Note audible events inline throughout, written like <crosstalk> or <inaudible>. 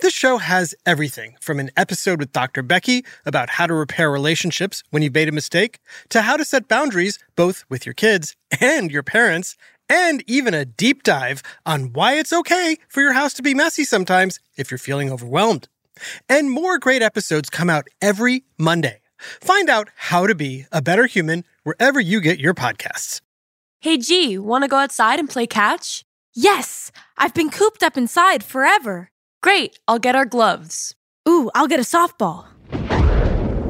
This show has everything from an episode with Dr. Becky about how to repair relationships when you've made a mistake, to how to set boundaries both with your kids and your parents, and even a deep dive on why it's okay for your house to be messy sometimes if you're feeling overwhelmed. And more great episodes come out every Monday. Find out how to be a better human wherever you get your podcasts. Hey G, want to go outside and play catch? Yes! I've been cooped up inside forever. Great, I'll get our gloves. Ooh, I'll get a softball.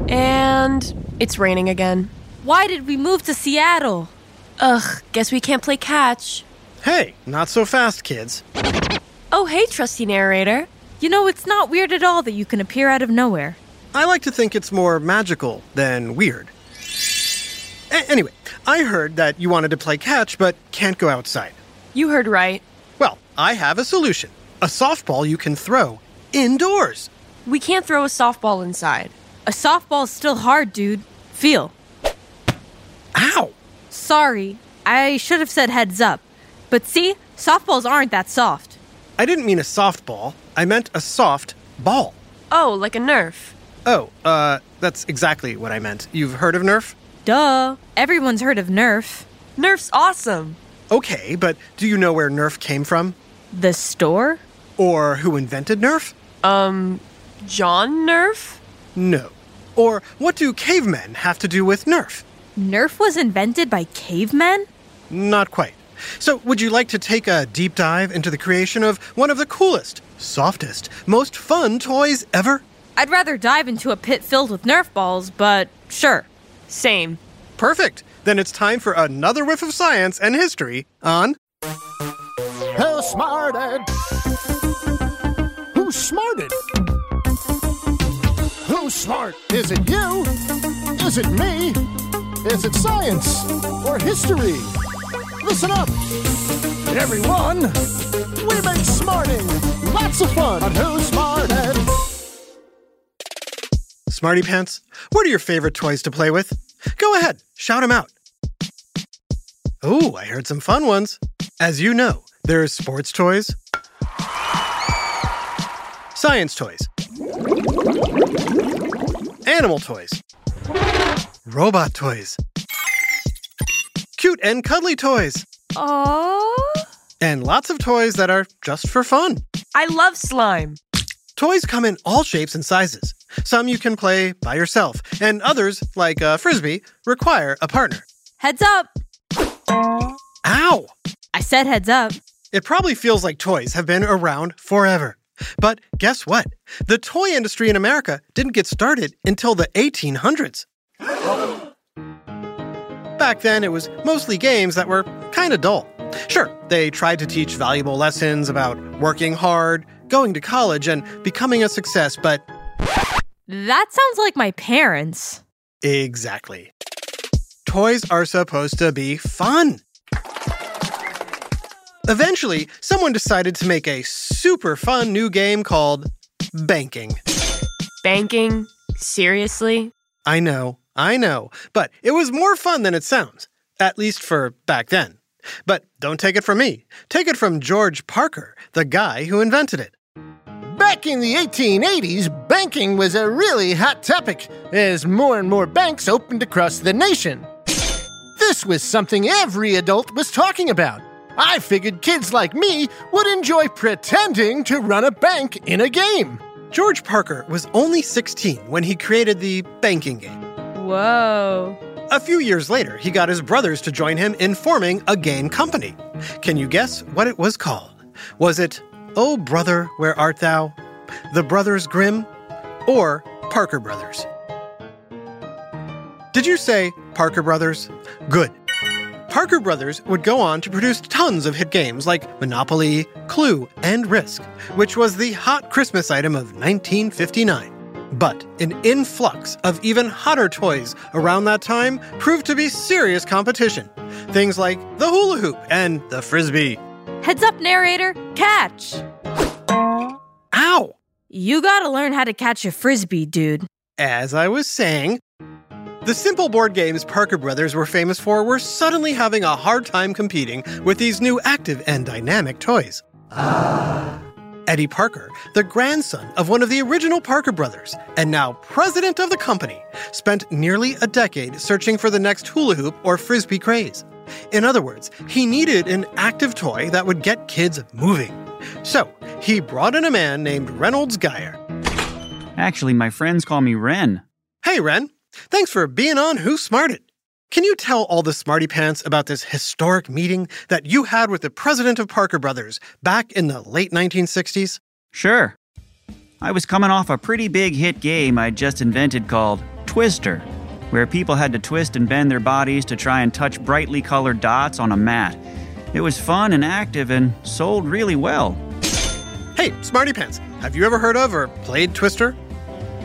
And it's raining again. Why did we move to Seattle? Ugh, guess we can't play catch. Hey, not so fast, kids. Oh, hey, trusty narrator. You know, it's not weird at all that you can appear out of nowhere. I like to think it's more magical than weird. A- anyway, I heard that you wanted to play catch but can't go outside. You heard right. Well, I have a solution a softball you can throw indoors. We can't throw a softball inside. A softball's still hard, dude. Feel. Ow! Sorry, I should have said heads up. But see, softballs aren't that soft. I didn't mean a softball, I meant a soft ball. Oh, like a Nerf. Oh, uh, that's exactly what I meant. You've heard of Nerf? Duh. Everyone's heard of Nerf. Nerf's awesome. Okay, but do you know where Nerf came from? The store? Or who invented Nerf? Um, John Nerf? No. Or what do cavemen have to do with Nerf? Nerf was invented by cavemen? Not quite. So, would you like to take a deep dive into the creation of one of the coolest, softest, most fun toys ever? I'd rather dive into a pit filled with Nerf balls, but sure. Same. Perfect. Then it's time for another whiff of science and history on Who smarted? Smarted? Who's smart? Is it you? Is it me? Is it science or history? Listen up, everyone. We make smarting lots of fun on Who Smarted. Smarty Pants. What are your favorite toys to play with? Go ahead, shout them out. Oh, I heard some fun ones. As you know, there's sports toys, science toys, animal toys, robot toys, cute and cuddly toys, Aww. and lots of toys that are just for fun. I love slime. Toys come in all shapes and sizes. Some you can play by yourself, and others, like a frisbee, require a partner. Heads up. Ow! I said heads up. It probably feels like toys have been around forever. But guess what? The toy industry in America didn't get started until the 1800s. Back then, it was mostly games that were kind of dull. Sure, they tried to teach valuable lessons about working hard, going to college, and becoming a success, but That sounds like my parents. exactly. Toys are supposed to be fun. Eventually, someone decided to make a super fun new game called Banking. Banking? Seriously? I know, I know, but it was more fun than it sounds, at least for back then. But don't take it from me. Take it from George Parker, the guy who invented it. Back in the 1880s, banking was a really hot topic as more and more banks opened across the nation. This was something every adult was talking about. I figured kids like me would enjoy pretending to run a bank in a game. George Parker was only 16 when he created the banking game. Whoa. A few years later, he got his brothers to join him in forming a game company. Can you guess what it was called? Was it Oh Brother, Where Art Thou? The Brothers Grimm? Or Parker Brothers? Did you say Parker Brothers? Good. Parker Brothers would go on to produce tons of hit games like Monopoly, Clue, and Risk, which was the hot Christmas item of 1959. But an influx of even hotter toys around that time proved to be serious competition. Things like the hula hoop and the frisbee. Heads up, narrator. Catch. Ow! You gotta learn how to catch a frisbee, dude. As I was saying, the simple board games Parker Brothers were famous for were suddenly having a hard time competing with these new active and dynamic toys. Ah. Eddie Parker, the grandson of one of the original Parker brothers, and now president of the company, spent nearly a decade searching for the next hula hoop or frisbee craze. In other words, he needed an active toy that would get kids moving. So, he brought in a man named Reynolds Guyer. Actually, my friends call me Reyn. Hey, Reyn. Thanks for being on Who Smarted. Can you tell all the smarty pants about this historic meeting that you had with the president of Parker Brothers back in the late 1960s? Sure. I was coming off a pretty big hit game I'd just invented called Twister, where people had to twist and bend their bodies to try and touch brightly colored dots on a mat. It was fun and active and sold really well. Hey, smarty pants, have you ever heard of or played Twister?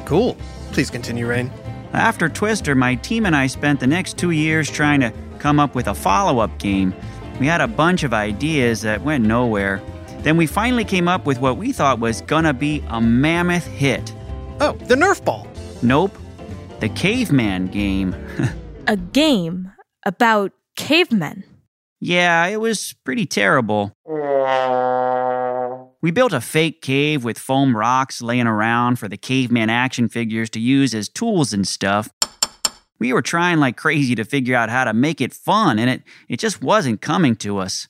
Cool. Please continue, Reyn. After Twister, my team and I spent the next two years trying to come up with a follow up game. We had a bunch of ideas that went nowhere. Then we finally came up with what we thought was gonna be a mammoth hit. Oh, the Nerf ball. Nope. The Caveman game. <laughs> A game about cavemen. yeah, it was pretty terrible. We built a fake cave with foam rocks laying around for the caveman action figures to use as tools and stuff. We were trying like crazy to figure out how to make it fun, and it, it just wasn't coming to us.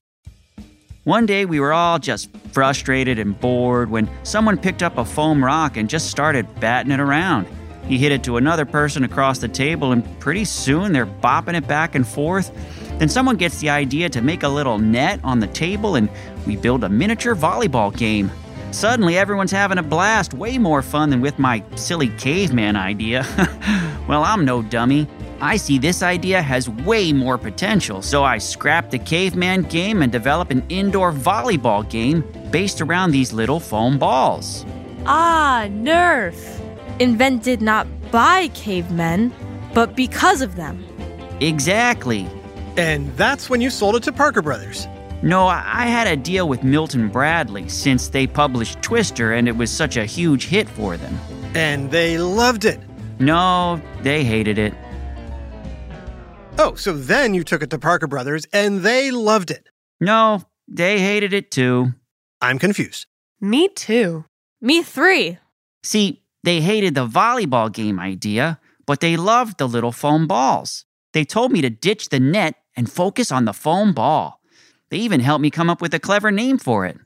One day we were all just frustrated and bored when someone picked up a foam rock and just started batting it around. He hit it to another person across the table, and pretty soon they're bopping it back and forth. Then someone gets the idea to make a little net on the table, and we build a miniature volleyball game. Suddenly, everyone's having a blast, way more fun than with my silly caveman idea. <laughs> well, I'm no dummy. I see this idea has way more potential, so I scrap the caveman game and develop an indoor volleyball game based around these little foam balls. Ah, Nerf. Invented not by cavemen, but because of them. Exactly. And that's when you sold it to Parker Brothers. No, I I had a deal with Milton Bradley since they published Twister and it was such a huge hit for them. And they loved it. No, they hated it. Oh, so then you took it to Parker Brothers and they loved it. No, they hated it too. I'm confused. Me too. Me three. See, they hated the volleyball game idea, but they loved the little foam balls. They told me to ditch the net and focus on the foam ball. They even helped me come up with a clever name for it.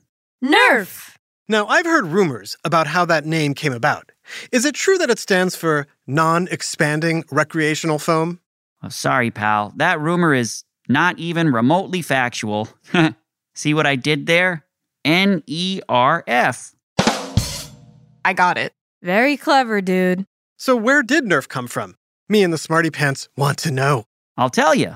Nerf. Now, I've heard rumors about how that name came about. Is it true that it stands for non expanding recreational foam? Oh, sorry, pal. That rumor is not even remotely factual. <laughs> See what I did there? N E R F. I got it. Very clever, dude. So, where did Nerf come from? Me and the Smarty Pants want to know. I'll tell you.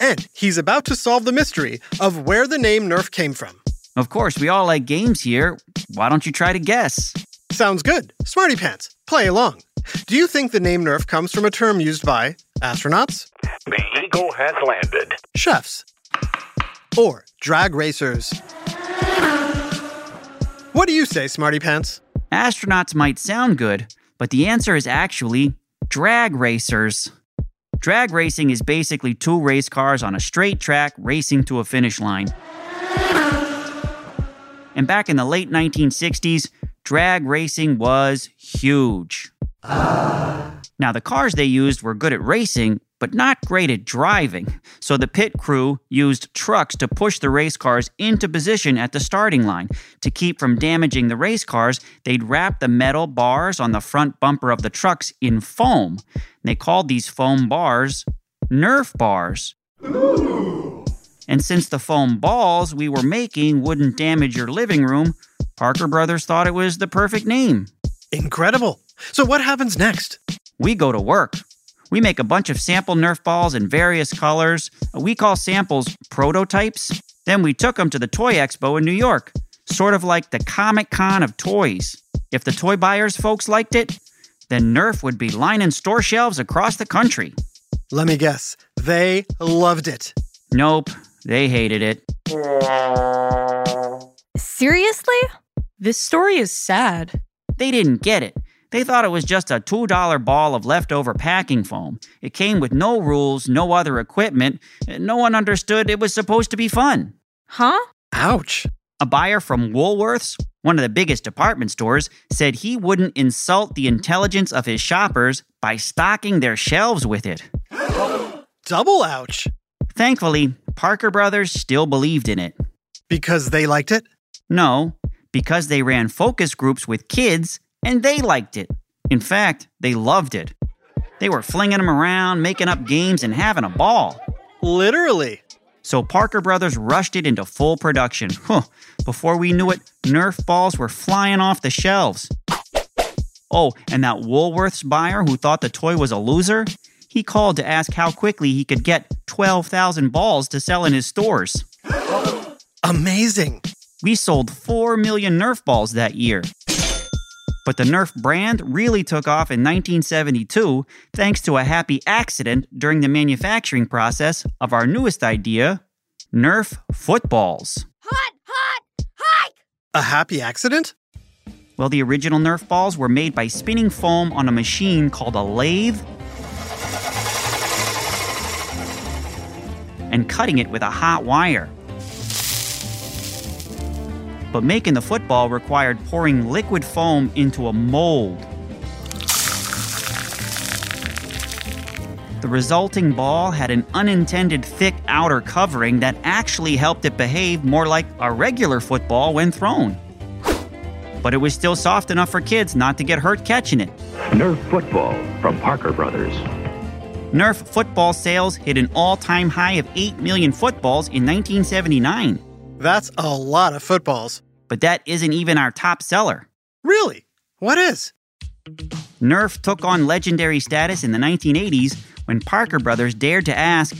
and he's about to solve the mystery of where the name Nerf came from. Of course, we all like games here. Why don't you try to guess? Sounds good. Smarty Pants, play along. Do you think the name Nerf comes from a term used by astronauts, The Eagle has landed. chefs, or drag racers? What do you say, Smarty Pants? Astronauts might sound good, but the answer is actually drag racers. Drag racing is basically two race cars on a straight track racing to a finish line. And back in the late 1960s, drag racing was huge. Now, the cars they used were good at racing, but not great at driving. So the pit crew used trucks to push the race cars into position at the starting line. To keep from damaging the race cars, they'd wrap the metal bars on the front bumper of the trucks in foam. They called these foam bars Nerf bars. And since the foam balls we were making wouldn't damage your living room, Parker Brothers thought it was the perfect name. Incredible. So, what happens next? We go to work. We make a bunch of sample Nerf balls in various colors. We call samples prototypes. Then we took them to the Toy Expo in New York, sort of like the Comic Con of toys. If the toy buyers folks liked it, then Nerf would be lining store shelves across the country. Let me guess. They loved it. Nope, they hated it. Seriously? This story is sad. They didn't get it. They thought it was just a $2 ball of leftover packing foam. It came with no rules, no other equipment. No one understood it was supposed to be fun. Huh? Ouch. A buyer from Woolworths, one of the biggest department stores, said he wouldn't insult the intelligence of his shoppers by stocking their shelves with it. Double ouch. Thankfully, Parker Brothers still believed in it. Because they liked it? No, because they ran focus groups with kids and they liked it. In fact, they loved it. They were flinging them around, making up games, and having a ball. Literally. So Parker Brothers rushed it into full production. <laughs> Huh. Before we knew it, Nerf balls were flying off the shelves. Oh, and that Woolworths buyer who thought the toy was a loser, he called to ask how quickly he could get 12,000 balls to sell in his stores. <gasps> Amazing. We sold 4 million Nerf balls that year. But the Nerf brand really took off in 1972 thanks to a happy accident during the manufacturing process of our newest idea Nerf footballs. Hot, hot, hike! A happy accident? Well, the original Nerf balls were made by spinning foam on a machine called a lathe and cutting it with a hot wire. But making the football required pouring liquid foam into a mold. The resulting ball had an unintended thick outer covering that actually helped it behave more like a regular football when thrown. But it was still soft enough for kids not to get hurt catching it. Nerf football from Parker Brothers. Nerf football sales hit an all time high of 8 million footballs in 1979. That's a lot of footballs. But that isn't even our top seller. Really? What is? Nerf took on legendary status in the 1980s when Parker Brothers dared to ask,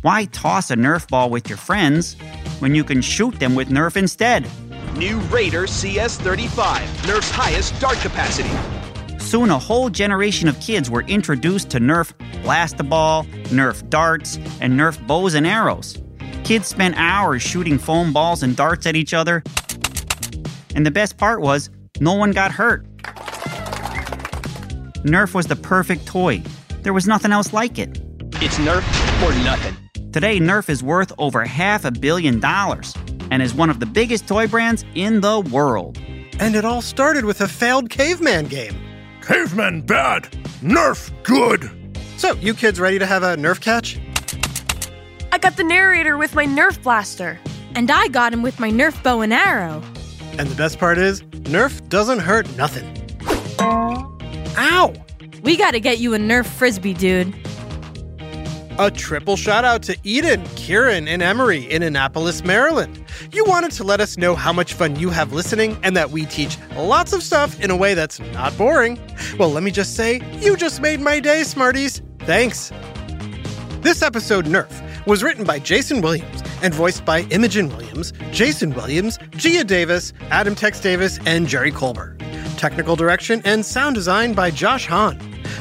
why toss a Nerf ball with your friends when you can shoot them with Nerf instead? New Raider CS35, Nerf's highest dart capacity. Soon a whole generation of kids were introduced to Nerf Blastaball, Nerf darts, and Nerf bows and arrows. Kids spent hours shooting foam balls and darts at each other. And the best part was, no one got hurt. Nerf was the perfect toy. There was nothing else like it. It's Nerf or nothing. Today, Nerf is worth over half a billion dollars and is one of the biggest toy brands in the world. And it all started with a failed caveman game. Caveman bad, Nerf good. So, you kids ready to have a Nerf catch? I got the narrator with my Nerf blaster. And I got him with my Nerf bow and arrow. And the best part is, Nerf doesn't hurt nothing. Ow! We gotta get you a Nerf frisbee, dude. A triple shout out to Eden, Kieran, and Emery in Annapolis, Maryland. You wanted to let us know how much fun you have listening and that we teach lots of stuff in a way that's not boring. Well, let me just say, you just made my day, Smarties. Thanks. This episode, Nerf, was written by Jason Williams and voiced by Imogen Williams, Jason Williams, Gia Davis, Adam Tex Davis, and Jerry Colbert. Technical direction and sound design by Josh Hahn.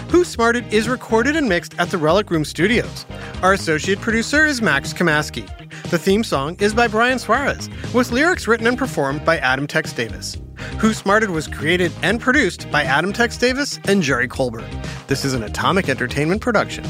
Who Smarted is recorded and mixed at the Relic Room Studios. Our associate producer is Max Kamaski. The theme song is by Brian Suarez, with lyrics written and performed by Adam Tex Davis. Who Smarted was created and produced by Adam Tex Davis and Jerry Colbert. This is an Atomic Entertainment production.